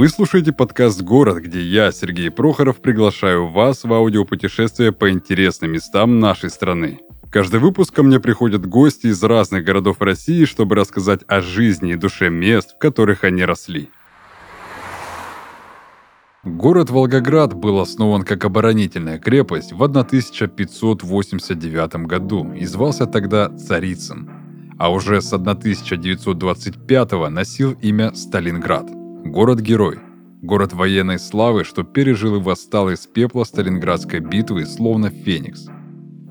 Вы слушаете подкаст «Город», где я, Сергей Прохоров, приглашаю вас в аудиопутешествие по интересным местам нашей страны. Каждый выпуск ко мне приходят гости из разных городов России, чтобы рассказать о жизни и душе мест, в которых они росли. Город Волгоград был основан как оборонительная крепость в 1589 году и звался тогда Царицын, а уже с 1925 носил имя Сталинград – Город-герой. Город военной славы, что пережил и восстал из пепла Сталинградской битвы, словно феникс.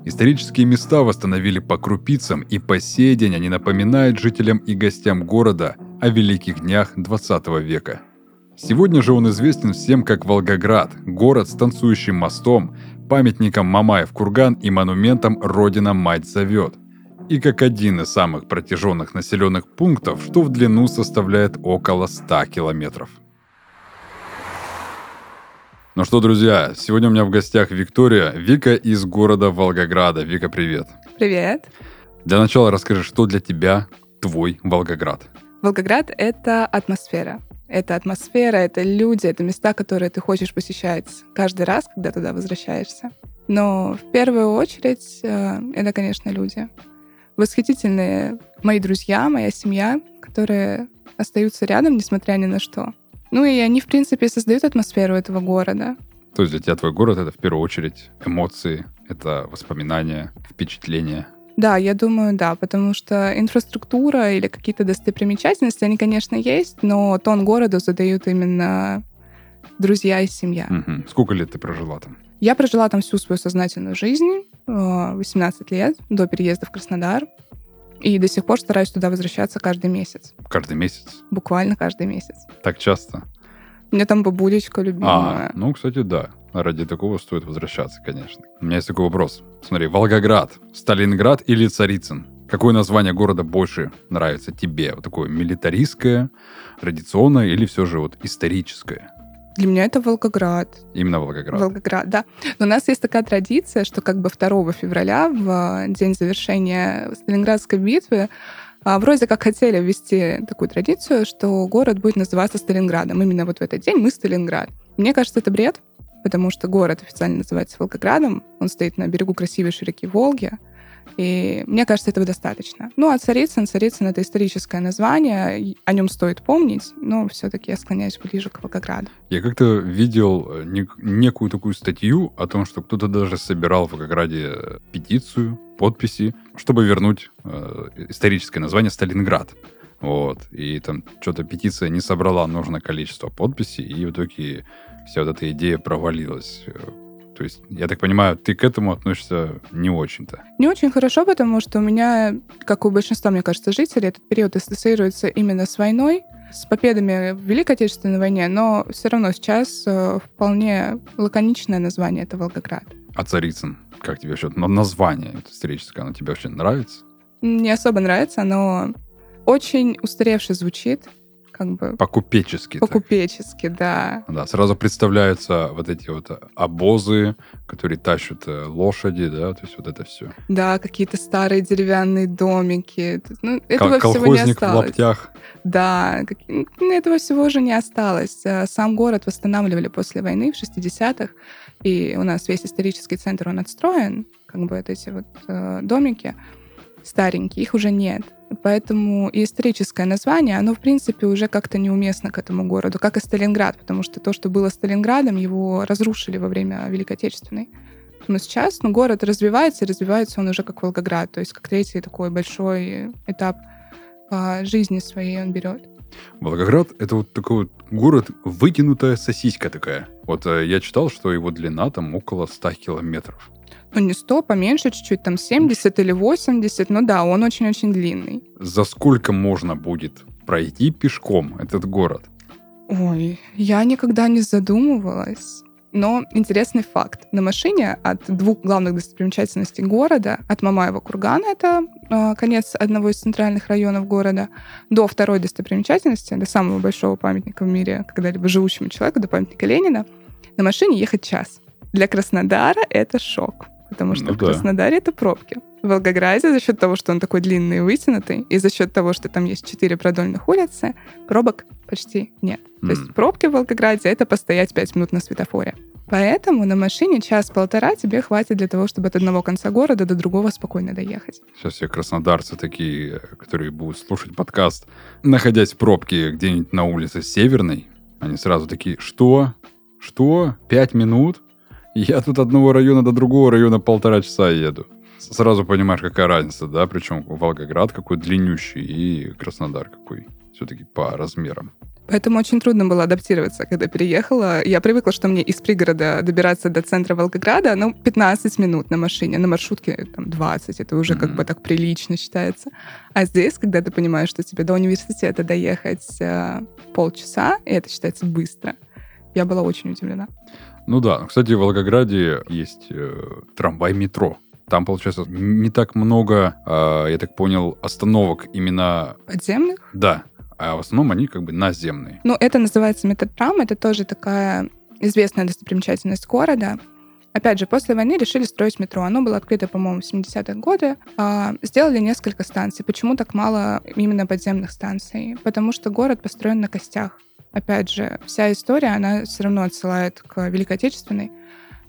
Исторические места восстановили по крупицам, и по сей день они напоминают жителям и гостям города о великих днях 20 века. Сегодня же он известен всем как Волгоград, город с танцующим мостом, памятником Мамаев курган и монументом «Родина мать зовет», и как один из самых протяженных населенных пунктов, что в длину составляет около 100 километров. Ну что, друзья, сегодня у меня в гостях Виктория, Вика из города Волгограда. Вика, привет. Привет. Для начала расскажи, что для тебя твой Волгоград? Волгоград — это атмосфера. Это атмосфера, это люди, это места, которые ты хочешь посещать каждый раз, когда туда возвращаешься. Но в первую очередь э, это, конечно, люди восхитительные мои друзья, моя семья, которые остаются рядом, несмотря ни на что. Ну и они, в принципе, создают атмосферу этого города. То есть для тебя твой город — это в первую очередь эмоции, это воспоминания, впечатления? Да, я думаю, да, потому что инфраструктура или какие-то достопримечательности, они, конечно, есть, но тон города задают именно друзья и семья. Угу. Сколько лет ты прожила там? Я прожила там всю свою сознательную жизнь, 18 э, лет, до переезда в Краснодар. И до сих пор стараюсь туда возвращаться каждый месяц. Каждый месяц? Буквально каждый месяц. Так часто? У меня там бабулечка любимая. А, ну, кстати, да. Ради такого стоит возвращаться, конечно. У меня есть такой вопрос. Смотри, Волгоград, Сталинград или Царицын? Какое название города больше нравится тебе? Вот такое милитаристское, традиционное или все же вот историческое? Для меня это Волгоград. Именно Волгоград. Волгоград, да. Но у нас есть такая традиция, что как бы 2 февраля, в день завершения Сталинградской битвы, а, вроде как хотели ввести такую традицию, что город будет называться Сталинградом. Именно вот в этот день мы Сталинград. Мне кажется, это бред, потому что город официально называется Волгоградом. Он стоит на берегу красивейшей реки Волги. И мне кажется, этого достаточно. Ну, а Царицын, Царицын — это историческое название, о нем стоит помнить, но все-таки я склоняюсь ближе к Волгограду. Я как-то видел э, нек- некую такую статью о том, что кто-то даже собирал в Волгограде петицию, подписи, чтобы вернуть э, историческое название Сталинград. Вот. И там что-то петиция не собрала нужное количество подписей, и в итоге вся вот эта идея провалилась. То есть, я так понимаю, ты к этому относишься не очень-то. Не очень хорошо, потому что у меня, как у большинства, мне кажется, жителей, этот период ассоциируется именно с войной, с победами в Великой Отечественной войне, но все равно сейчас э, вполне лаконичное название — это Волгоград. А Царицын? Как тебе вообще название историческое? Оно тебе вообще нравится? Не особо нравится, но очень устаревше звучит как бы... По-купечески. По-купечески, да. Да, сразу представляются вот эти вот обозы, которые тащат э, лошади, да, то есть вот это все. Да, какие-то старые деревянные домики. Ну, этого Кол- всего не осталось. в лаптях. Да, ну, этого всего уже не осталось. Э, сам город восстанавливали после войны в 60-х, и у нас весь исторический центр, он отстроен, как бы вот эти вот э, домики старенькие, их уже нет. Поэтому и историческое название, оно, в принципе, уже как-то неуместно к этому городу, как и Сталинград, потому что то, что было Сталинградом, его разрушили во время Великой Отечественной. Но сейчас ну, город развивается, и развивается он уже как Волгоград, то есть как третий такой большой этап по жизни своей он берет. Волгоград — это вот такой вот город, вытянутая сосиска такая. Вот э, я читал, что его длина там около 100 километров ну не 100, поменьше чуть-чуть, там 70 или 80, ну да, он очень-очень длинный. За сколько можно будет пройти пешком этот город? Ой, я никогда не задумывалась. Но интересный факт. На машине от двух главных достопримечательностей города, от Мамаева кургана, это э, конец одного из центральных районов города, до второй достопримечательности, до самого большого памятника в мире, когда-либо живущему человеку, до памятника Ленина, на машине ехать час. Для Краснодара это шок потому что ну, в Краснодаре это пробки. В Волгограде за счет того, что он такой длинный и вытянутый, и за счет того, что там есть четыре продольных улицы, пробок почти нет. Mm. То есть пробки в Волгограде — это постоять пять минут на светофоре. Поэтому на машине час-полтора тебе хватит для того, чтобы от одного конца города до другого спокойно доехать. Сейчас все краснодарцы такие, которые будут слушать подкаст, находясь в пробке где-нибудь на улице Северной, они сразу такие, что? Что? Пять минут? Я тут одного района до другого района полтора часа еду. Сразу понимаешь, какая разница, да? Причем Волгоград какой длиннющий и Краснодар какой все-таки по размерам. Поэтому очень трудно было адаптироваться, когда переехала. Я привыкла, что мне из пригорода добираться до центра Волгограда, ну, 15 минут на машине, на маршрутке там 20, это уже mm-hmm. как бы так прилично считается. А здесь, когда ты понимаешь, что тебе до университета доехать э, полчаса, и это считается быстро, я была очень удивлена. Ну да, кстати, в Волгограде есть э, трамвай-метро. Там, получается, не так много, э, я так понял, остановок именно... Подземных? Да, а в основном они как бы наземные. Ну, это называется метротрам, это тоже такая известная достопримечательность города. Опять же, после войны решили строить метро. Оно было открыто, по-моему, в 70-е годы. А, сделали несколько станций. Почему так мало именно подземных станций? Потому что город построен на костях. Опять же, вся история, она все равно отсылает к Великой Отечественной.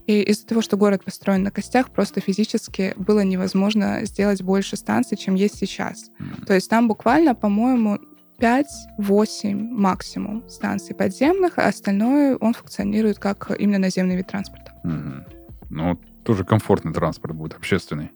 И из-за того, что город построен на костях, просто физически было невозможно сделать больше станций, чем есть сейчас. Mm. То есть там буквально, по-моему, 5-8 максимум станций подземных, а остальное он функционирует как именно наземный вид транспорта. Mm. Ну, тоже комфортный транспорт будет, общественный.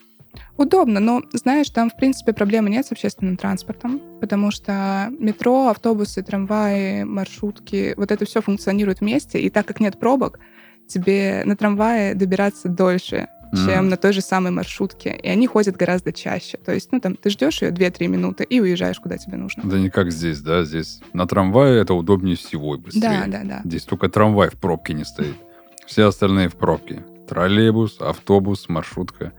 Удобно, но, знаешь, там, в принципе, проблемы нет с общественным транспортом, потому что метро, автобусы, трамваи, маршрутки, вот это все функционирует вместе, и так как нет пробок, тебе на трамвае добираться дольше, чем mm. на той же самой маршрутке. И они ходят гораздо чаще. То есть, ну, там, ты ждешь ее 2-3 минуты и уезжаешь, куда тебе нужно. Да не как здесь, да? Здесь на трамвае это удобнее всего и быстрее. Да, да, да. Здесь только трамвай в пробке не стоит. Все остальные в пробке. Троллейбус, автобус, маршрутка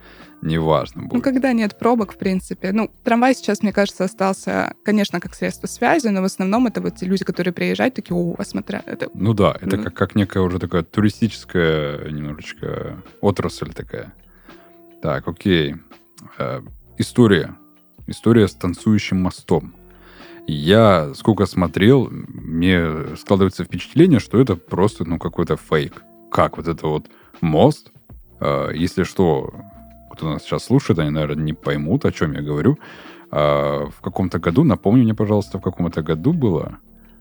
неважно будет. Ну, когда нет пробок, в принципе. Ну, трамвай сейчас, мне кажется, остался, конечно, как средство связи, но в основном это вот те люди, которые приезжают, такие, о, смотря, это... Ну да, это как, как некая уже такая туристическая немножечко отрасль такая. Так, окей. Э, история. История с танцующим мостом. Я сколько смотрел, мне складывается впечатление, что это просто, ну, какой-то фейк. Как вот это вот мост, э, если что, кто нас сейчас слушает, они, наверное, не поймут, о чем я говорю. А, в каком-то году, напомни мне, пожалуйста, в каком то году было?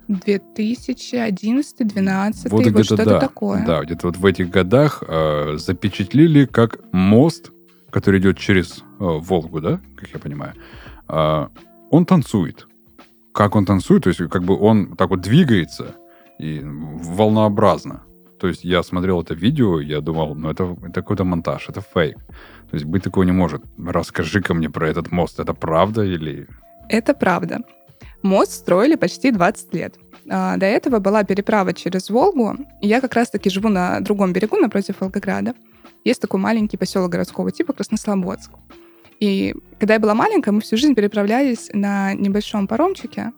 2011-2012, вот, вот что-то да, такое. Да, где-то вот в этих годах э, запечатлели, как мост, который идет через э, Волгу, да, как я понимаю, э, он танцует. Как он танцует, то есть как бы он так вот двигается и волнообразно. То есть я смотрел это видео, я думал, ну это, это какой-то монтаж, это фейк. То есть быть такого не может. Расскажи-ка мне про этот мост. Это правда или... Это правда. Мост строили почти 20 лет. А, до этого была переправа через Волгу. Я как раз-таки живу на другом берегу, напротив Волгограда. Есть такой маленький поселок городского типа Краснослободск. И когда я была маленькая, мы всю жизнь переправлялись на небольшом паромчике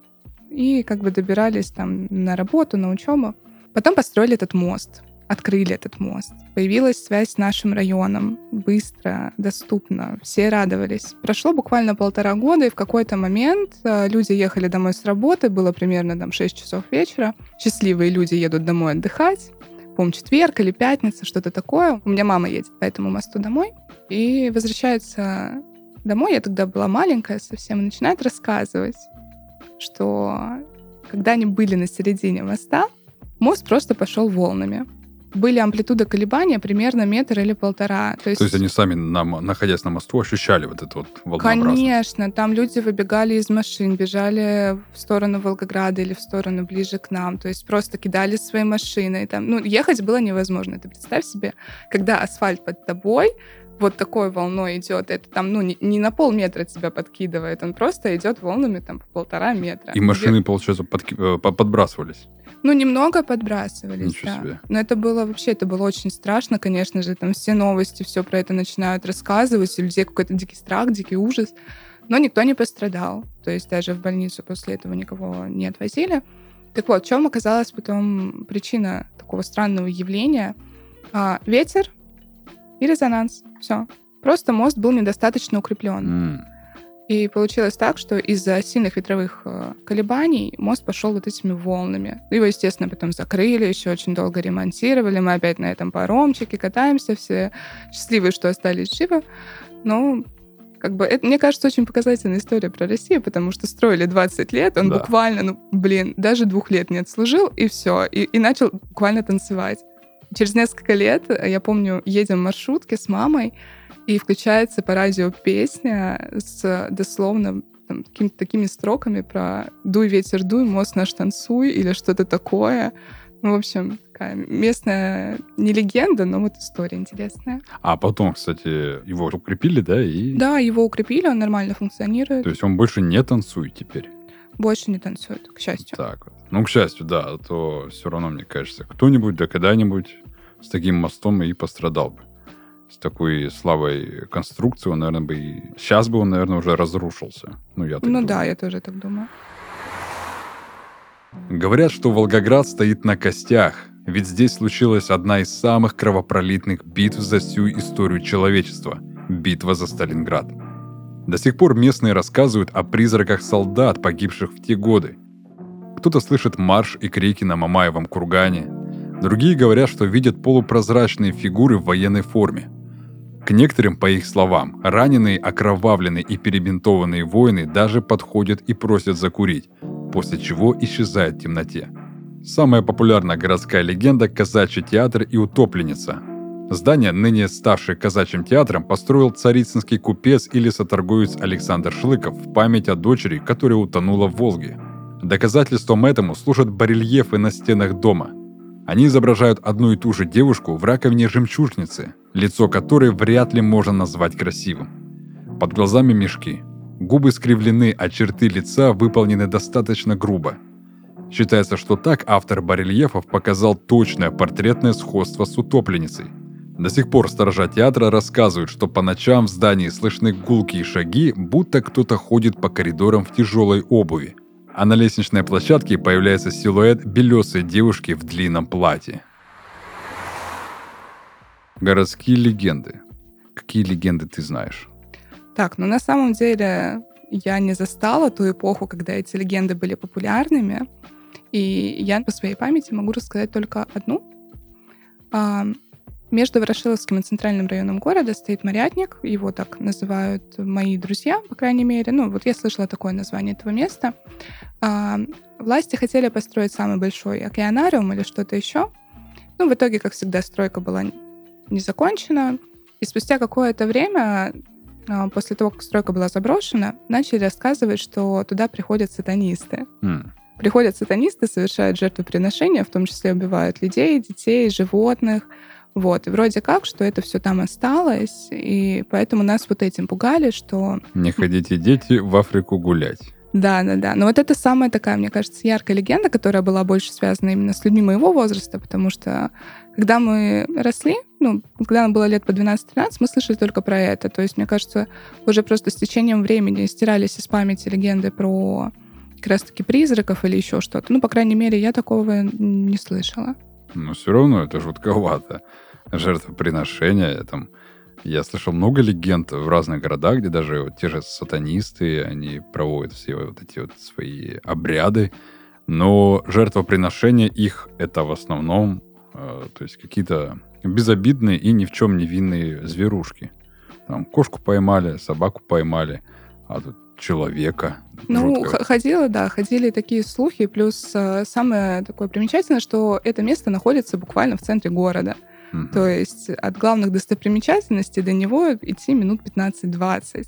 и как бы добирались там на работу, на учебу. Потом построили этот мост открыли этот мост. Появилась связь с нашим районом. Быстро, доступно. Все радовались. Прошло буквально полтора года, и в какой-то момент э, люди ехали домой с работы, было примерно там 6 часов вечера. Счастливые люди едут домой отдыхать. по четверг или пятница, что-то такое. У меня мама едет по этому мосту домой и возвращается домой. Я тогда была маленькая совсем, начинает рассказывать, что когда они были на середине моста, мост просто пошел волнами были амплитуды колебания примерно метр или полтора. То есть, То есть они сами, нам, находясь на мосту, ощущали вот это вот волнообразность? Конечно. Там люди выбегали из машин, бежали в сторону Волгограда или в сторону ближе к нам. То есть просто кидали свои машины. И там, ну, ехать было невозможно. Ты представь себе, когда асфальт под тобой, вот такой волной идет, это там, ну, не, не на полметра тебя подкидывает, он просто идет волнами там по полтора метра. И машины, Где... получается, подки... Э, подбрасывались? Ну, немного подбрасывались, Ничего да. Себе. Но это было вообще, это было очень страшно, конечно же, там все новости, все про это начинают рассказывать, у людей какой-то дикий страх, дикий ужас. Но никто не пострадал. То есть даже в больницу после этого никого не отвозили. Так вот, в чем оказалась потом причина такого странного явления? А, ветер и резонанс. Все. Просто мост был недостаточно укреплен. М. И получилось так, что из-за сильных ветровых э, колебаний мост пошел вот этими волнами. Его, естественно, потом закрыли, еще очень долго ремонтировали. Мы опять на этом паромчике катаемся, все счастливые, что остались живы. Но как бы это, мне кажется, очень показательная история про Россию, потому что строили 20 лет, он Да. буквально, ну, блин, даже двух лет не отслужил, и все, и, и начал буквально танцевать. Через несколько лет, э, я помню, едем в маршрутке с мамой, и включается по радио песня с дословно там, какими-то такими строками про «Дуй, ветер, дуй, мост наш танцуй» или что-то такое. Ну, в общем, такая местная не легенда, но вот история интересная. А потом, кстати, его укрепили, да, и... Да, его укрепили, он нормально функционирует, То есть он больше не танцует теперь. Больше не танцует, к счастью. Так вот. Ну, к счастью, да, а то все равно, мне кажется, кто-нибудь да когда-нибудь с таким мостом и пострадал бы. С такой слабой конструкцией он, наверное, бы и... Сейчас бы он, наверное, уже разрушился. Ну, я так Ну думаю. да, я тоже так думаю. Говорят, что Волгоград стоит на костях, ведь здесь случилась одна из самых кровопролитных битв за всю историю человечества – битва за Сталинград. До сих пор местные рассказывают о призраках солдат, погибших в те годы. Кто-то слышит марш и крики на Мамаевом кургане, другие говорят, что видят полупрозрачные фигуры в военной форме. К некоторым, по их словам, раненые, окровавленные и перебинтованные воины даже подходят и просят закурить, после чего исчезает в темноте. Самая популярная городская легенда – казачий театр и утопленница. Здание, ныне ставшее казачьим театром, построил царицынский купец и лесоторговец Александр Шлыков в память о дочери, которая утонула в Волге. Доказательством этому служат барельефы на стенах дома. Они изображают одну и ту же девушку в раковине жемчужницы, лицо которой вряд ли можно назвать красивым. Под глазами мешки. Губы скривлены, а черты лица выполнены достаточно грубо. Считается, что так автор барельефов показал точное портретное сходство с утопленницей. До сих пор сторожа театра рассказывают, что по ночам в здании слышны гулкие шаги, будто кто-то ходит по коридорам в тяжелой обуви. А на лестничной площадке появляется силуэт белесой девушки в длинном платье. Городские легенды. Какие легенды ты знаешь? Так, ну на самом деле я не застала ту эпоху, когда эти легенды были популярными. И я по своей памяти могу рассказать только одну. Между Ворошиловским и центральным районом города стоит Морятник. Его так называют мои друзья, по крайней мере. Ну, вот я слышала такое название этого места. А, Власти хотели построить самый большой океанариум или что-то еще. Ну, в итоге, как всегда, стройка была не закончена. И спустя какое-то время а, после того, как стройка была заброшена, начали рассказывать, что туда приходят сатанисты. М, Приходят сатанисты, совершают жертвоприношения, в том числе убивают людей, детей, животных. Вот. И вроде как, что это все там осталось, и поэтому нас вот этим пугали, что Не ходите, дети, в Африку гулять. да, да, да. Но вот это самая такая, мне кажется, яркая легенда, которая была больше связана именно с людьми моего возраста, потому что когда мы росли, ну, когда нам было лет по 12-13, мы слышали только про это. То есть, мне кажется, уже просто с течением времени стирались из памяти легенды про как раз-таки призраков или еще что-то. Ну, по крайней мере, я такого не слышала. Но все равно это жутковато. Жертвоприношения. Там, я слышал много легенд в разных городах, где даже вот те же сатанисты, они проводят все вот эти вот свои обряды. Но жертвоприношения их это в основном, э, то есть какие-то безобидные и ни в чем не винные зверушки. Там кошку поймали, собаку поймали, а тут человека. Ну, Жутко. х- ходила, да, ходили такие слухи. Плюс э, самое такое примечательное, что это место находится буквально в центре города. Мгм. То есть от главных достопримечательностей до него идти минут 15-20.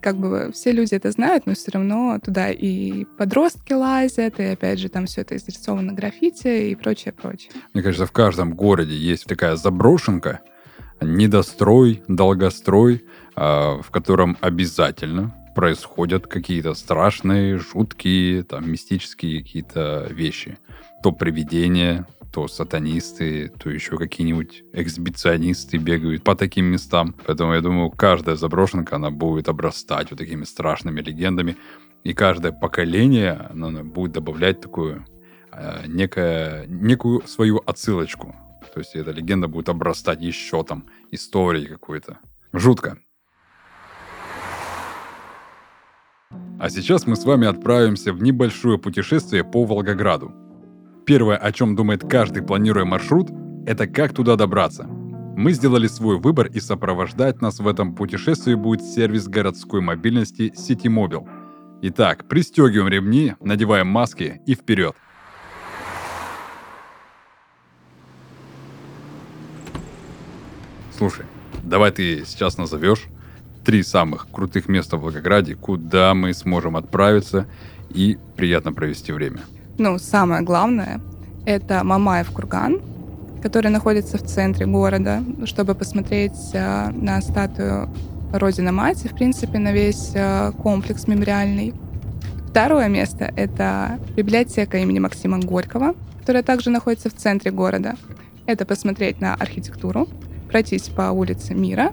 Как бы все люди это знают, но все равно туда и подростки лазят, и опять же там все это изрисовано граффити и прочее, прочее. Мне кажется, в каждом городе есть такая заброшенка, недострой, долгострой, а, в котором обязательно происходят какие-то страшные, жуткие, там, мистические какие-то вещи. То привидения, то сатанисты, то еще какие-нибудь эксбиционисты бегают по таким местам. Поэтому я думаю, каждая заброшенка, она будет обрастать вот такими страшными легендами. И каждое поколение оно будет добавлять такую э, некое, некую свою отсылочку. То есть эта легенда будет обрастать еще там историей какой-то. Жутко. А сейчас мы с вами отправимся в небольшое путешествие по Волгограду. Первое, о чем думает каждый, планируя маршрут, это как туда добраться. Мы сделали свой выбор и сопровождать нас в этом путешествии будет сервис городской мобильности CityMobile. Итак, пристегиваем ремни, надеваем маски и вперед. Слушай, давай ты сейчас назовешь три самых крутых места в Волгограде, куда мы сможем отправиться и приятно провести время. Ну, самое главное, это Мамаев курган, который находится в центре города, чтобы посмотреть э, на статую Родина Мать и, в принципе, на весь э, комплекс мемориальный. Второе место — это библиотека имени Максима Горького, которая также находится в центре города. Это посмотреть на архитектуру, пройтись по улице Мира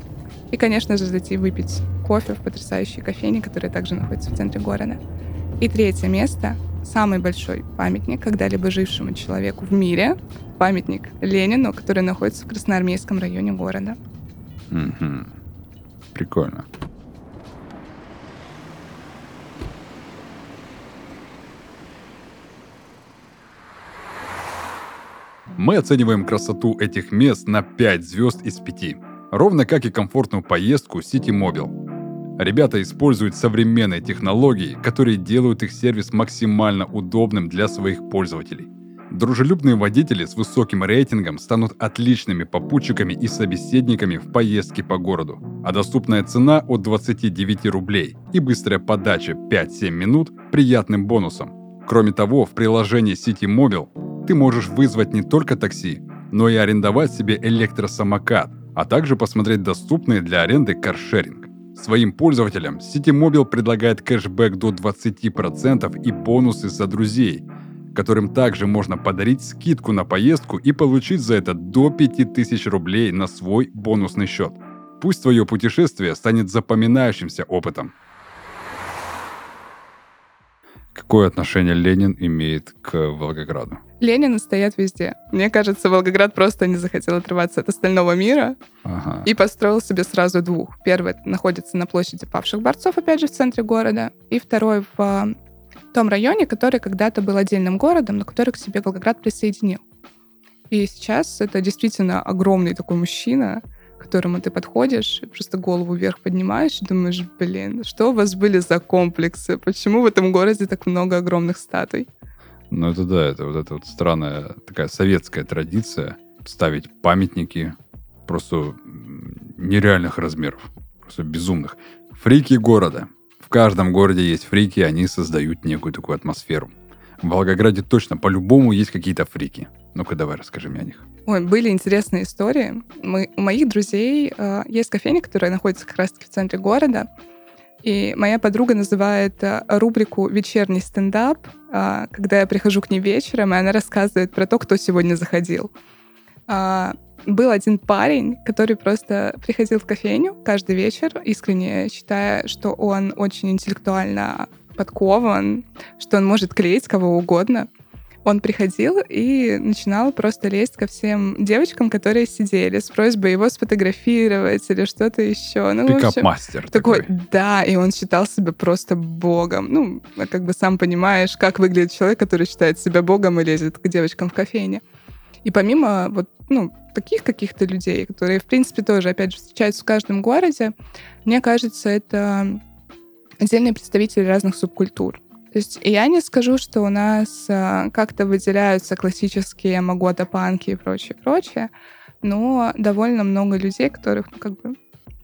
и, конечно же, зайти выпить кофе в потрясающей кофейне, которая также находится в центре города. И третье место — самый большой памятник когда-либо жившему человеку в мире, памятник Ленину, который находится в Красноармейском районе города. Угу. Прикольно. Мы оцениваем красоту этих мест на 5 звезд из 5, ровно как и комфортную поездку City Mobile. Ребята используют современные технологии, которые делают их сервис максимально удобным для своих пользователей. Дружелюбные водители с высоким рейтингом станут отличными попутчиками и собеседниками в поездке по городу, а доступная цена от 29 рублей и быстрая подача 5-7 минут приятным бонусом. Кроме того, в приложении City Mobile ты можешь вызвать не только такси, но и арендовать себе электросамокат, а также посмотреть доступные для аренды каршеринг. Своим пользователям CityMobile предлагает кэшбэк до 20% и бонусы за друзей, которым также можно подарить скидку на поездку и получить за это до 5000 рублей на свой бонусный счет. Пусть твое путешествие станет запоминающимся опытом. Какое отношение Ленин имеет к Волгограду? Ленин стоят везде. Мне кажется, Волгоград просто не захотел отрываться от остального мира ага. и построил себе сразу двух. Первый находится на площади павших борцов, опять же, в центре города, и второй в том районе, который когда-то был отдельным городом, но который к себе Волгоград присоединил. И сейчас это действительно огромный такой мужчина, которому ты подходишь, просто голову вверх поднимаешь и думаешь, блин, что у вас были за комплексы? Почему в этом городе так много огромных статуй? Ну это да, это вот эта вот странная такая советская традиция ставить памятники просто нереальных размеров, просто безумных. Фрики города. В каждом городе есть фрики, они создают некую такую атмосферу. В Волгограде точно по-любому есть какие-то фрики. Ну-ка давай расскажи мне о них. Ой, были интересные истории. Мы, у моих друзей э, есть кофейня, которая находится как раз-таки в центре города. И моя подруга называет э, рубрику «Вечерний стендап», э, когда я прихожу к ней вечером, и она рассказывает про то, кто сегодня заходил. Э, был один парень, который просто приходил в кофейню каждый вечер, искренне считая, что он очень интеллектуально подкован, что он может клеить кого угодно он приходил и начинал просто лезть ко всем девочкам, которые сидели, с просьбой его сфотографировать или что-то еще. Ну, Пикап-мастер такой. такой. Да, и он считал себя просто богом. Ну, а как бы сам понимаешь, как выглядит человек, который считает себя богом и лезет к девочкам в кофейне. И помимо вот, ну, таких каких-то людей, которые, в принципе, тоже, опять же, встречаются в каждом городе, мне кажется, это отдельные представители разных субкультур. То есть я не скажу, что у нас а, как-то выделяются классические магота-панки и прочее, прочее, но довольно много людей, которых, ну, как бы,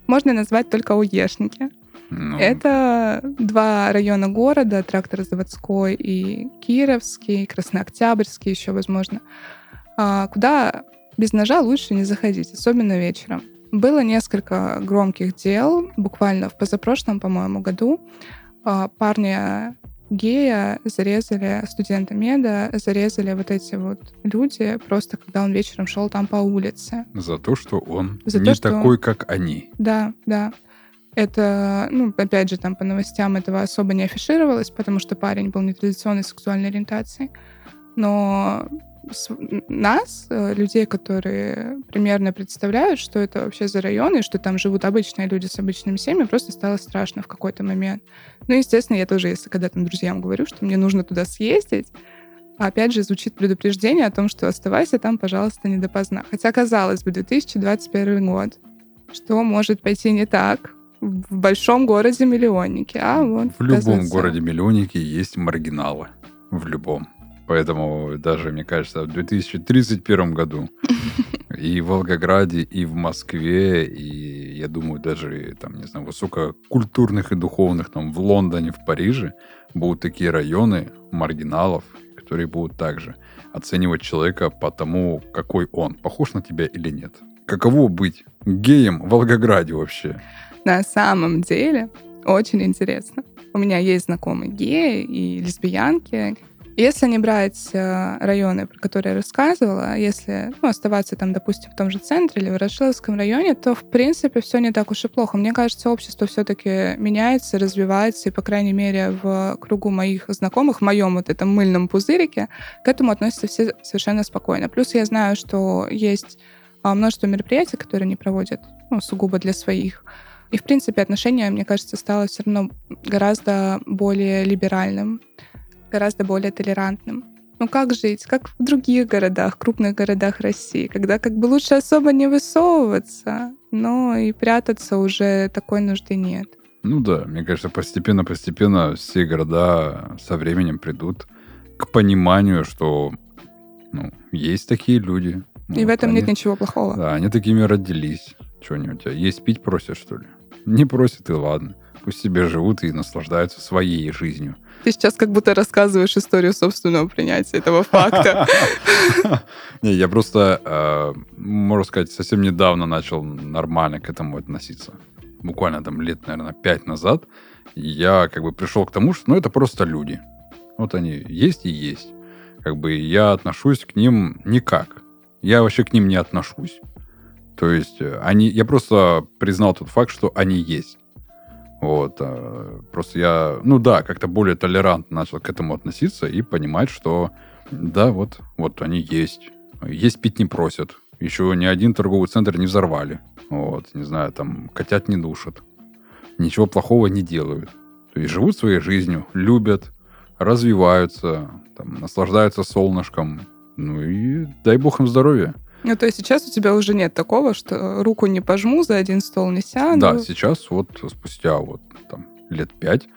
можно назвать только уешники. Ну... Это два района города, Тракторозаводской и Кировский, Краснооктябрьский еще, возможно, а, куда без ножа лучше не заходить, особенно вечером. Было несколько громких дел, буквально в позапрошлом, по-моему, году. А, парня гея зарезали, студента меда зарезали вот эти вот люди, просто когда он вечером шел там по улице. За то, что он За не то, что... такой, как они. Да, да. Это, ну, опять же, там по новостям этого особо не афишировалось, потому что парень был нетрадиционной сексуальной ориентации. Но нас, э, людей, которые примерно представляют, что это вообще за район, и что там живут обычные люди с обычными семьями, просто стало страшно в какой-то момент. Ну, естественно, я тоже, если когда там друзьям говорю, что мне нужно туда съездить, опять же, звучит предупреждение о том, что оставайся там, пожалуйста, не допоздна. Хотя, казалось бы, 2021 год. Что может пойти не так в большом городе-миллионнике? А вот, в любом городе-миллионнике есть маргиналы. В любом. Поэтому даже, мне кажется, в 2031 году и в Волгограде, и в Москве, и, я думаю, даже, там, не знаю, высококультурных и духовных, там, в Лондоне, в Париже будут такие районы маргиналов, которые будут также оценивать человека по тому, какой он, похож на тебя или нет. Каково быть геем в Волгограде вообще? На самом деле, очень интересно. У меня есть знакомые геи и лесбиянки, если не брать э, районы, про которые я рассказывала, если ну, оставаться там, допустим, в том же центре или в Ворошиловском районе, то, в принципе, все не так уж и плохо. Мне кажется, общество все-таки меняется, развивается, и, по крайней мере, в кругу моих знакомых, в моем вот этом мыльном пузырике, к этому относятся все совершенно спокойно. Плюс я знаю, что есть а, множество мероприятий, которые они проводят ну, сугубо для своих. И, в принципе, отношение, мне кажется, стало все равно гораздо более либеральным гораздо более толерантным. Ну как жить? Как в других городах, крупных городах России, когда как бы лучше особо не высовываться, но и прятаться уже такой нужды нет. Ну да, мне кажется, постепенно-постепенно все города со временем придут к пониманию, что ну, есть такие люди. И вот, в этом они, нет ничего плохого. Да, они такими родились. Что они у тебя? Есть пить просят, что ли? Не просят, и ладно. Пусть себе живут и наслаждаются своей жизнью. Ты сейчас как будто рассказываешь историю собственного принятия этого факта. Не, я просто, э, можно сказать, совсем недавно начал нормально к этому относиться. Буквально там лет, наверное, пять назад. Я как бы пришел к тому, что ну, это просто люди. Вот они есть и есть. Как бы я отношусь к ним никак. Я вообще к ним не отношусь. То есть э, они, я просто признал тот факт, что они есть. Вот. А, просто я, ну да, как-то более толерантно начал к этому относиться и понимать, что да, вот, вот они есть. Есть пить не просят. Еще ни один торговый центр не взорвали. Вот, не знаю, там котят не душат. Ничего плохого не делают. То есть живут своей жизнью, любят, развиваются, там, наслаждаются солнышком. Ну и дай бог им здоровья. Ну, то есть сейчас у тебя уже нет такого, что руку не пожму, за один стол не сяду? Да, сейчас вот спустя вот там лет пять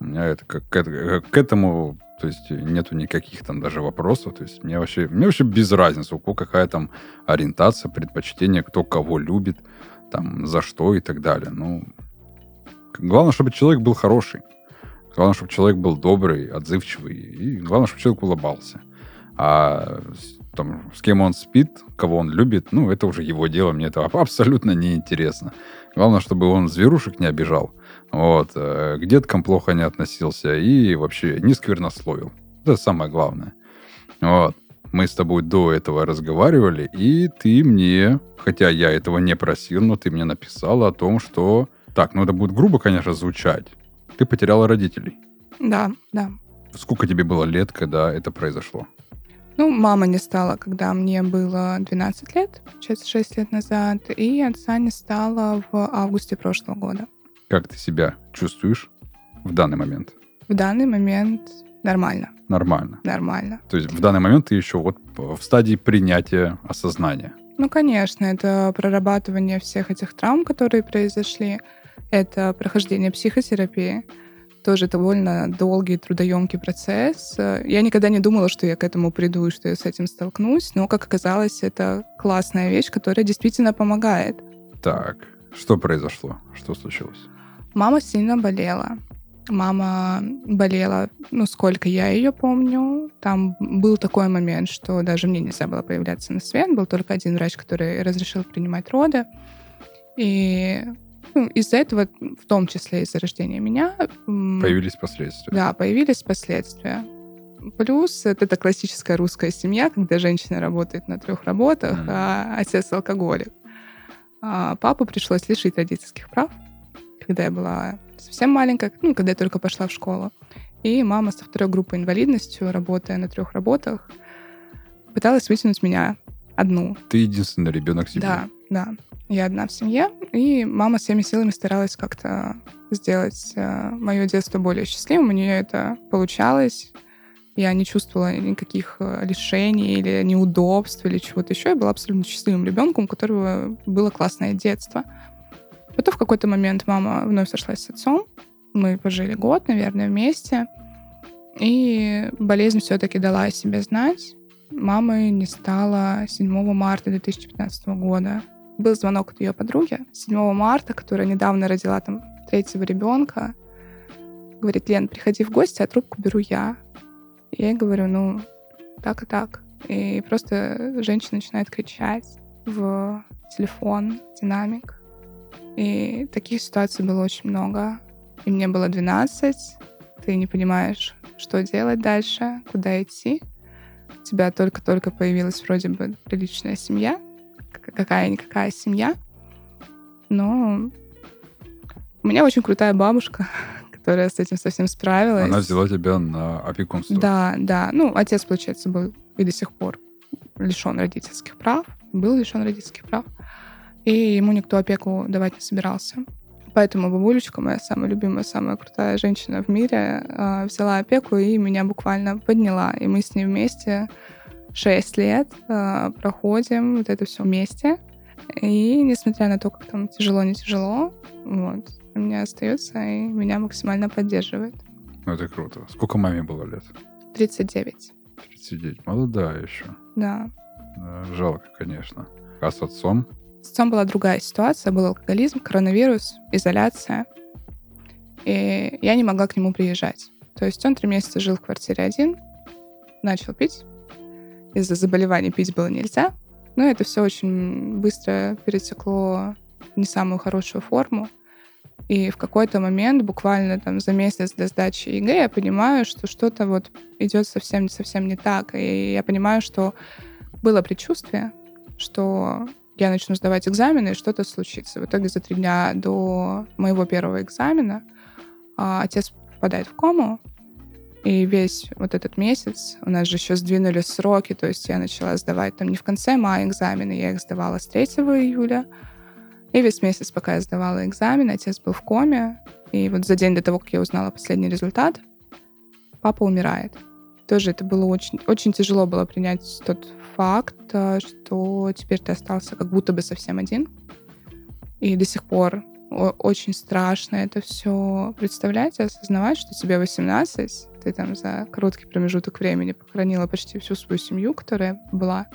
у меня это как к, к этому, то есть нету никаких там даже вопросов, то есть мне вообще, мне вообще без разницы, у кого какая там ориентация, предпочтение, кто кого любит, там, за что и так далее. Ну, главное, чтобы человек был хороший. Главное, чтобы человек был добрый, отзывчивый. И главное, чтобы человек улыбался. А там, с кем он спит, кого он любит, ну, это уже его дело, мне это абсолютно неинтересно. Главное, чтобы он зверушек не обижал, вот, э, к деткам плохо не относился и вообще не сквернословил. Это самое главное. Вот. Мы с тобой до этого разговаривали, и ты мне, хотя я этого не просил, но ты мне написала о том, что... Так, ну это будет грубо, конечно, звучать. Ты потеряла родителей. Да, да. Сколько тебе было лет, когда это произошло? Ну, мама не стала, когда мне было 12 лет, получается, 6 лет назад, и отца не стало в августе прошлого года. Как ты себя чувствуешь в данный момент? В данный момент нормально. Нормально. Нормально. То есть в данный момент ты еще вот в стадии принятия осознания. Ну, конечно, это прорабатывание всех этих травм, которые произошли, это прохождение психотерапии, тоже довольно долгий, трудоемкий процесс. Я никогда не думала, что я к этому приду и что я с этим столкнусь, но, как оказалось, это классная вещь, которая действительно помогает. Так, что произошло? Что случилось? Мама сильно болела. Мама болела, ну, сколько я ее помню. Там был такой момент, что даже мне нельзя было появляться на свет. Был только один врач, который разрешил принимать роды. И из-за этого, в том числе из-за рождения меня... Появились последствия. Да, появились последствия. Плюс это, это классическая русская семья, когда женщина работает на трех работах, mm. а отец алкоголик. А папу пришлось лишить родительских прав, когда я была совсем маленькая, ну, когда я только пошла в школу. И мама со второй группой инвалидностью, работая на трех работах, пыталась вытянуть меня одну. Ты единственный ребенок семьи. Да, да. Я одна в семье, и мама всеми силами старалась как-то сделать э, мое детство более счастливым. У нее это получалось. Я не чувствовала никаких э, лишений или неудобств или чего-то еще. Я была абсолютно счастливым ребенком, у которого было классное детство. Потом в какой-то момент мама вновь сошлась с отцом. Мы пожили год, наверное, вместе. И болезнь все-таки дала о себе знать. Мамы не стало 7 марта 2015 года. Был звонок от ее подруги 7 марта, которая недавно родила там третьего ребенка. Говорит, Лен, приходи в гости, а трубку беру я. И я говорю, ну, так и так. И просто женщина начинает кричать в телефон, динамик. И таких ситуаций было очень много. И мне было 12, ты не понимаешь, что делать дальше, куда идти. У тебя только-только появилась вроде бы приличная семья, какая-никакая семья. Но у меня очень крутая бабушка, которая с этим совсем справилась. Она взяла тебя на опекунство. Да, да. Ну, отец, получается, был и до сих пор лишен родительских прав, был лишен родительских прав, и ему никто опеку давать не собирался. Поэтому бабулечка, моя самая любимая, самая крутая женщина в мире, а, взяла опеку и меня буквально подняла. И мы с ней вместе 6 лет а, проходим вот это все вместе. И несмотря на то, как там тяжело, не тяжело, вот, у меня остается и меня максимально поддерживает. Ну, это круто. Сколько маме было лет? 39. 39. Молодая еще. Да жалко, конечно. А с отцом? С отцом была другая ситуация. Был алкоголизм, коронавирус, изоляция. И я не могла к нему приезжать. То есть он три месяца жил в квартире один, начал пить. Из-за заболеваний пить было нельзя. Но это все очень быстро перетекло в не самую хорошую форму. И в какой-то момент, буквально там за месяц до сдачи ЕГЭ, я понимаю, что что-то вот идет совсем, совсем не так. И я понимаю, что было предчувствие, что я начну сдавать экзамены, и что-то случится. В итоге за три дня до моего первого экзамена а, отец попадает в кому, и весь вот этот месяц, у нас же еще сдвинули сроки, то есть я начала сдавать там не в конце мая экзамены, я их сдавала с 3 июля, и весь месяц, пока я сдавала экзамен, отец был в коме. И вот за день до того, как я узнала последний результат, папа умирает. Тоже это было очень, очень тяжело было принять тот факт, э, что теперь ты остался как будто бы совсем один. И до сих пор очень страшно это все представлять осознавать, что тебе 18, ты там за короткий промежуток времени похоронила почти всю свою семью, которая была.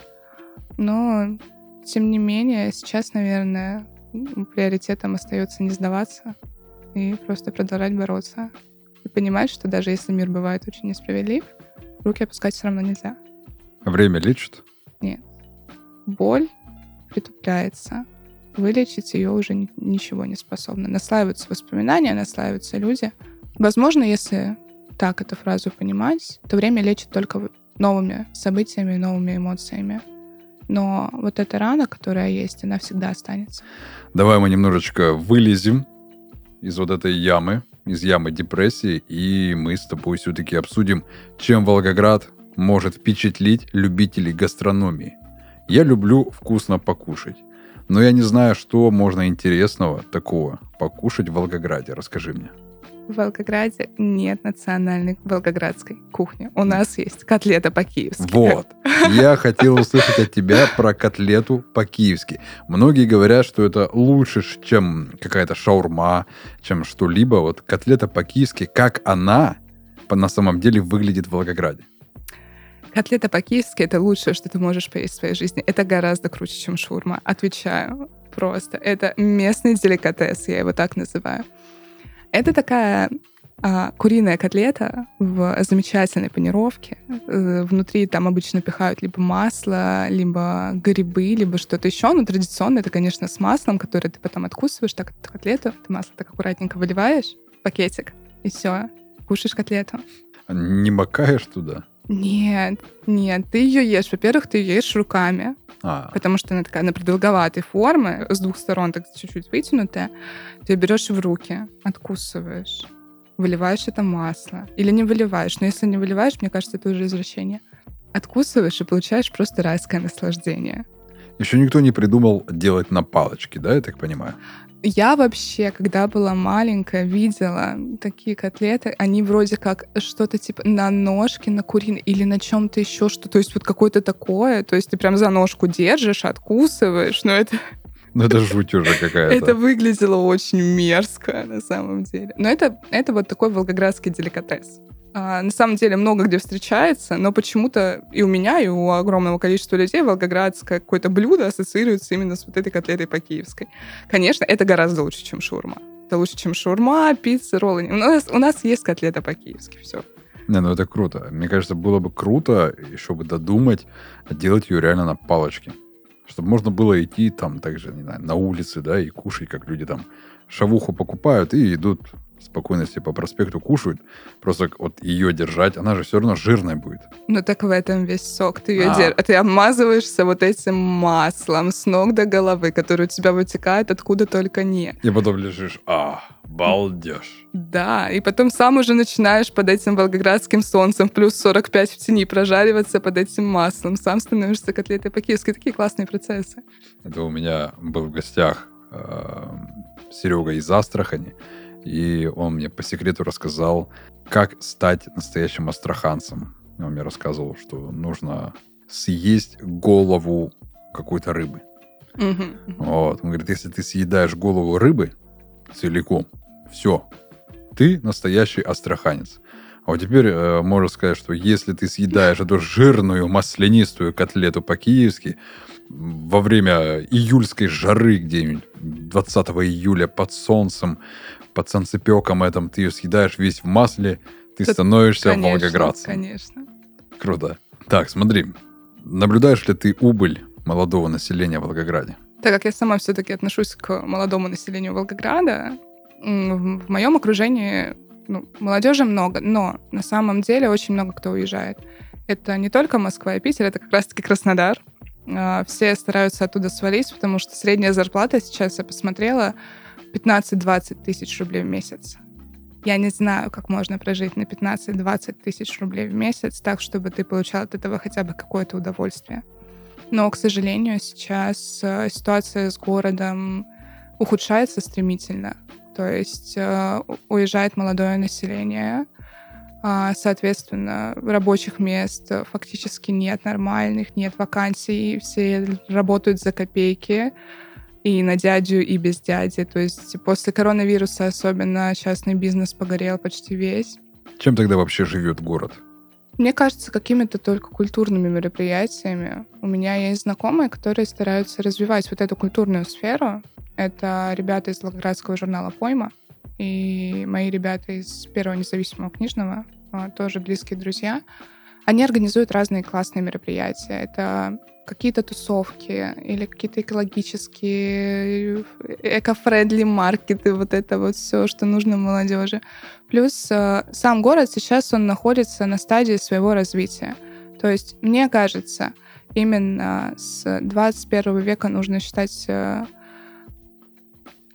Но, тем не менее, сейчас, наверное, приоритетом остается не сдаваться и просто продолжать бороться. И понимать, что даже если мир бывает очень несправедлив, руки опускать все равно нельзя. Время лечит? Нет. Боль притупляется. Вылечить ее уже ничего не способно. Наслаиваются воспоминания, наслаиваются люди. Возможно, если так эту фразу понимать, то время лечит только новыми событиями, новыми эмоциями но вот эта рана, которая есть, она всегда останется. Давай мы немножечко вылезем из вот этой ямы, из ямы депрессии, и мы с тобой все-таки обсудим, чем Волгоград может впечатлить любителей гастрономии. Я люблю вкусно покушать, но я не знаю, что можно интересного такого покушать в Волгограде. Расскажи мне в Волгограде нет национальной волгоградской кухни. У нас есть котлета по-киевски. Вот. Я хотел услышать от тебя про котлету по-киевски. Многие говорят, что это лучше, чем какая-то шаурма, чем что-либо. Вот котлета по-киевски, как она на самом деле выглядит в Волгограде? Котлета по-киевски — это лучшее, что ты можешь поесть в своей жизни. Это гораздо круче, чем шаурма. Отвечаю просто. Это местный деликатес, я его так называю. Это такая а, куриная котлета в замечательной панировке. Э, внутри там обычно пихают либо масло, либо грибы, либо что-то еще. Но традиционно это, конечно, с маслом, которое ты потом откусываешь, так эту котлету, ты масло так аккуратненько выливаешь в пакетик, и все, кушаешь котлету. Не макаешь туда? Нет, нет, ты ее ешь. Во-первых, ты ее ешь руками. А. Потому что она такая на продолговатой формы, с двух сторон так чуть-чуть вытянутая. Ты ее берешь в руки, откусываешь, выливаешь это масло. Или не выливаешь. Но если не выливаешь, мне кажется, это уже извращение. откусываешь и получаешь просто райское наслаждение. Еще никто не придумал делать на палочке, да, я так понимаю? Я вообще, когда была маленькая, видела такие котлеты, они вроде как что-то типа на ножке, на куриной или на чем-то еще, что, то есть вот какое-то такое, то есть ты прям за ножку держишь, откусываешь, но это... Ну это жуть уже какая-то. Это выглядело очень мерзко на самом деле. Но это, это вот такой волгоградский деликатес. А, на самом деле много где встречается, но почему-то и у меня, и у огромного количества людей волгоградское какое-то блюдо ассоциируется именно с вот этой котлетой по-киевской. Конечно, это гораздо лучше, чем шаурма. Это лучше, чем шаурма, пицца, роллы. У нас, у нас есть котлета по-киевски, все. Не, ну это круто. Мне кажется, было бы круто еще бы додумать, делать ее реально на палочке. Чтобы можно было идти там также, не знаю, на улице, да, и кушать, как люди там шавуху покупают и идут спокойно себе по проспекту кушают, просто вот ее держать, она же все равно жирная будет. Ну так в этом весь сок. Ты ее а. дер... ты обмазываешься вот этим маслом с ног до головы, который у тебя вытекает откуда только не. И потом лежишь, а, балдеж. Да, и потом сам уже начинаешь под этим волгоградским солнцем плюс 45 в тени прожариваться под этим маслом. Сам становишься котлетой по-киевски. Такие классные процессы. Это у меня был в гостях э, Серега из Астрахани. И он мне по секрету рассказал, как стать настоящим астраханцем. Он мне рассказывал, что нужно съесть голову какой-то рыбы. Mm-hmm. Вот. Он говорит, если ты съедаешь голову рыбы целиком, все, ты настоящий астраханец. А вот теперь э, можно сказать, что если ты съедаешь эту жирную маслянистую котлету по-киевски во время июльской жары где-нибудь 20 июля под солнцем, под санцепеком этом, ты ее съедаешь весь в масле, ты Это, становишься конечно, волгоградцем. Конечно. Круто. Так, смотри, наблюдаешь ли ты убыль молодого населения в Волгограде? Так как я сама все-таки отношусь к молодому населению Волгограда, в моем окружении ну, молодежи много, но на самом деле очень много кто уезжает. Это не только Москва и Питер, это как раз-таки Краснодар. А, все стараются оттуда свалить, потому что средняя зарплата сейчас, я посмотрела, 15-20 тысяч рублей в месяц. Я не знаю, как можно прожить на 15-20 тысяч рублей в месяц так, чтобы ты получал от этого хотя бы какое-то удовольствие. Но, к сожалению, сейчас э, ситуация с городом ухудшается стремительно. То есть э, уезжает молодое население, а, соответственно, рабочих мест фактически нет нормальных, нет вакансий, все работают за копейки и на дядю, и без дяди. То есть после коронавируса особенно частный бизнес погорел почти весь. Чем тогда вообще живет город? Мне кажется, какими-то только культурными мероприятиями. У меня есть знакомые, которые стараются развивать вот эту культурную сферу. Это ребята из Волгоградского журнала «Пойма» и мои ребята из Первого независимого книжного, а, тоже близкие друзья. Они организуют разные классные мероприятия. Это какие-то тусовки или какие-то экологические, эко-френдли маркеты, вот это вот все, что нужно молодежи. Плюс э, сам город сейчас, он находится на стадии своего развития. То есть, мне кажется, именно с 21 века нужно считать э,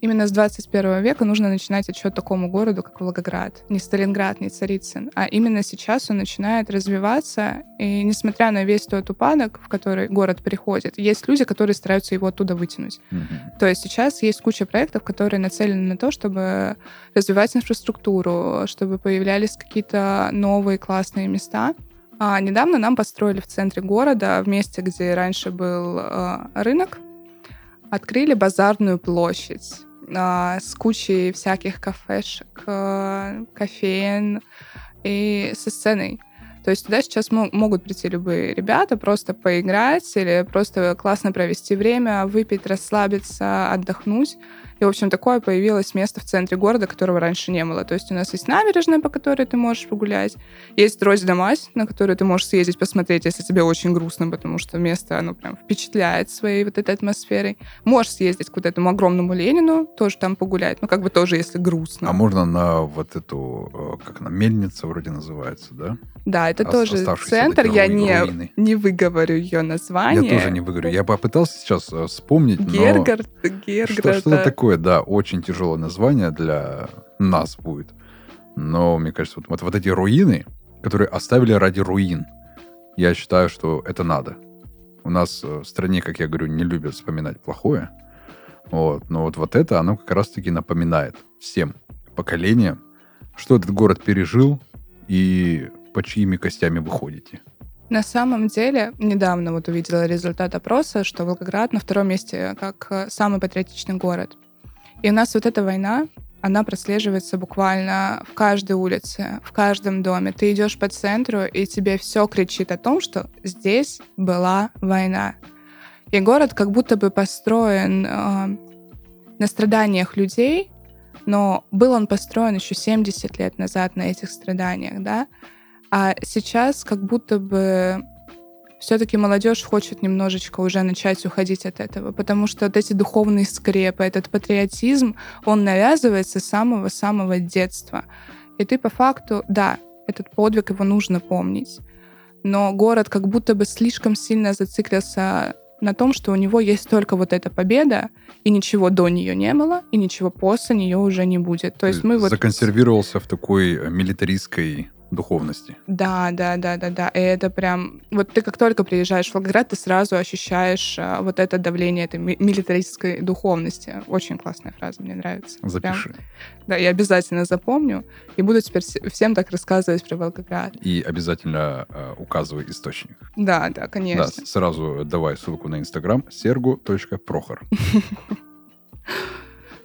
именно с 21 века нужно начинать отчет такому городу, как Волгоград. Не Сталинград, не Царицын. А именно сейчас он начинает развиваться. И несмотря на весь тот упадок, в который город приходит, есть люди, которые стараются его оттуда вытянуть. Mm-hmm. То есть сейчас есть куча проектов, которые нацелены на то, чтобы развивать инфраструктуру, чтобы появлялись какие-то новые классные места. А недавно нам построили в центре города, в месте, где раньше был э, рынок, открыли базарную площадь а, с кучей всяких кафешек, а, кофеин и со сценой. То есть туда сейчас могут прийти любые ребята, просто поиграть или просто классно провести время, выпить, расслабиться, отдохнуть. И, в общем, такое появилось место в центре города, которого раньше не было. То есть у нас есть набережная, по которой ты можешь погулять, есть Рось-Дамась, на которую ты можешь съездить посмотреть, если тебе очень грустно, потому что место, оно прям впечатляет своей вот этой атмосферой. Можешь съездить к вот этому огромному Ленину, тоже там погулять, ну, как бы тоже, если грустно. А можно на вот эту, э, как она, мельница вроде называется, да? Да, это О- тоже центр, я не, не выговорю ее название. Я тоже не выговорю. Я попытался сейчас э, вспомнить, Гергард, но... Герград. Что-то такое такое, да, очень тяжелое название для нас будет. Но, мне кажется, вот, вот, вот эти руины, которые оставили ради руин. Я считаю, что это надо. У нас э, в стране, как я говорю, не любят вспоминать плохое. Вот. Но вот, вот это, оно как раз-таки напоминает всем поколениям, что этот город пережил и по чьими костями вы ходите. На самом деле, недавно вот увидела результат опроса, что Волгоград на втором месте как самый патриотичный город. И у нас вот эта война, она прослеживается буквально в каждой улице, в каждом доме. Ты идешь по центру, и тебе все кричит о том, что здесь была война. И город как будто бы построен э, на страданиях людей, но был он построен еще 70 лет назад на этих страданиях, да, а сейчас как будто бы все-таки молодежь хочет немножечко уже начать уходить от этого, потому что вот эти духовные скрепы, этот патриотизм, он навязывается с самого-самого детства. И ты по факту, да, этот подвиг, его нужно помнить, но город как будто бы слишком сильно зациклился на том, что у него есть только вот эта победа, и ничего до нее не было, и ничего после нее уже не будет. То есть мы вот... Законсервировался в такой э, милитаристской духовности. Да, да, да, да, да. И это прям... Вот ты как только приезжаешь в Волгоград, ты сразу ощущаешь а, вот это давление этой милитаристской духовности. Очень классная фраза, мне нравится. Запиши. Прям, да, я обязательно запомню. И буду теперь всем так рассказывать про Волгоград. И обязательно э, указывай источник. Да, да, конечно. Да, сразу давай ссылку на Инстаграм сергу.прохор.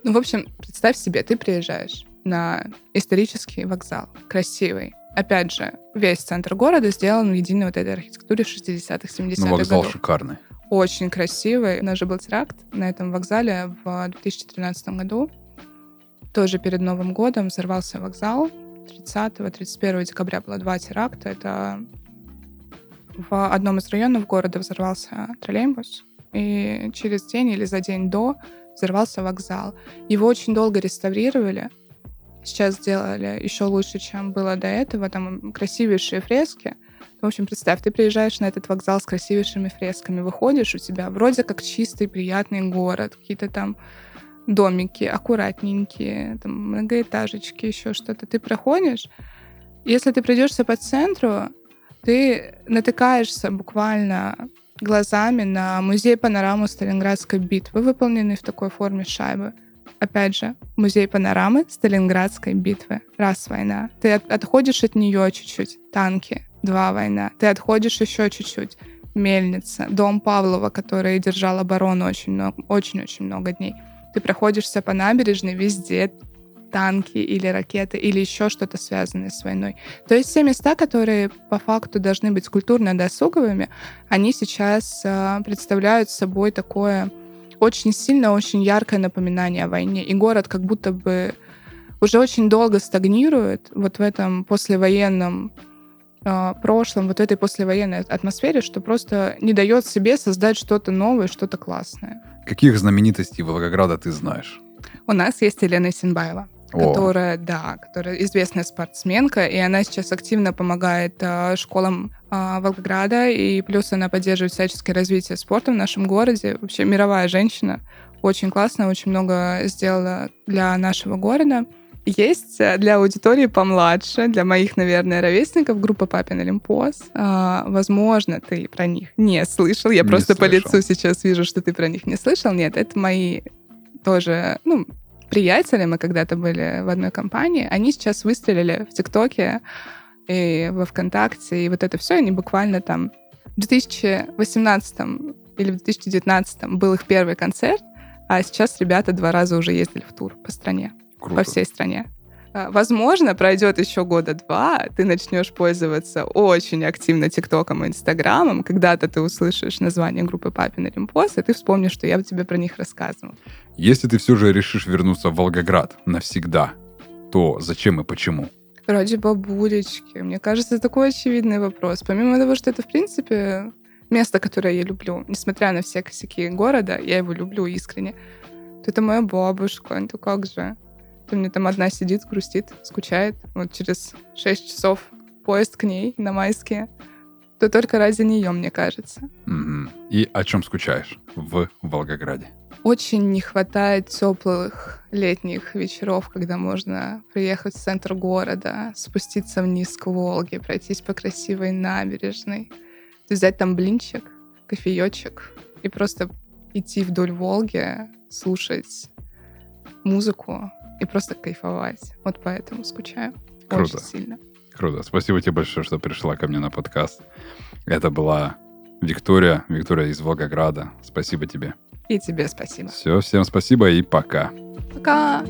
Ну, в общем, представь себе, ты приезжаешь на исторический вокзал, красивый, опять же, весь центр города сделан в единой вот этой архитектуре 60-х, 70-х ну, вокзал годов. шикарный. Очень красивый. У нас же был теракт на этом вокзале в 2013 году. Тоже перед Новым годом взорвался вокзал. 30-31 декабря было два теракта. Это в одном из районов города взорвался троллейбус, и через день или за день до взорвался вокзал. Его очень долго реставрировали, сейчас сделали еще лучше, чем было до этого. Там красивейшие фрески. В общем, представь, ты приезжаешь на этот вокзал с красивейшими фресками, выходишь, у тебя вроде как чистый, приятный город, какие-то там домики аккуратненькие, там многоэтажечки, еще что-то. Ты проходишь, если ты пройдешься по центру, ты натыкаешься буквально глазами на музей панораму Сталинградской битвы, выполненный в такой форме шайбы опять же, музей панорамы Сталинградской битвы. Раз война. Ты от, отходишь от нее чуть-чуть. Танки. Два война. Ты отходишь еще чуть-чуть. Мельница. Дом Павлова, который держал оборону очень много, очень-очень много дней. Ты проходишься по набережной, везде танки или ракеты или еще что-то связанное с войной. То есть все места, которые по факту должны быть культурно-досуговыми, они сейчас э, представляют собой такое очень сильно, очень яркое напоминание о войне. И город как будто бы уже очень долго стагнирует вот в этом послевоенном э, прошлом, вот в этой послевоенной атмосфере, что просто не дает себе создать что-то новое, что-то классное. Каких знаменитостей Волгограда ты знаешь? У нас есть Елена Синбаева которая, да, которая известная спортсменка, и она сейчас активно помогает э, школам Волгограда, и плюс она поддерживает всяческое развитие спорта в нашем городе. Вообще мировая женщина, очень классно, очень много сделала для нашего города. Есть э, для аудитории помладше, для моих, наверное, ровесников, группа Папин Олимпос. А, возможно, ты про них не слышал. Я не просто слышал. по лицу сейчас вижу, что ты про них не слышал. Нет, это мои тоже, ну, приятели, мы когда-то были в одной компании, они сейчас выстрелили в ТикТоке и во ВКонтакте, и вот это все, они буквально там в 2018 или в 2019 был их первый концерт, а сейчас ребята два раза уже ездили в тур по стране, Круто. по всей стране. А, возможно, пройдет еще года два, ты начнешь пользоваться очень активно ТикТоком и Инстаграмом, когда-то ты услышишь название группы Папин Олимпос, и ты вспомнишь, что я тебе про них рассказывала. Если ты все же решишь вернуться в Волгоград навсегда, то зачем и почему? Ради бабулечки. Мне кажется, это такой очевидный вопрос. Помимо того, что это, в принципе, место, которое я люблю, несмотря на все косяки города, я его люблю искренне, то это моя бабушка. Ну как же? Ты мне там одна сидит, грустит, скучает. Вот через 6 часов поезд к ней на майские. То только ради нее, мне кажется. Мгм. И о чем скучаешь в Волгограде? Очень не хватает теплых летних вечеров, когда можно приехать в центр города, спуститься вниз к Волге, пройтись по красивой набережной, взять там блинчик, кофеечек и просто идти вдоль Волги, слушать музыку и просто кайфовать. Вот поэтому скучаю. Круто. Очень сильно. Круто. Спасибо тебе большое, что пришла ко мне на подкаст. Это была Виктория, Виктория из Волгограда. Спасибо тебе. И тебе спасибо. Все, всем спасибо и пока. Пока!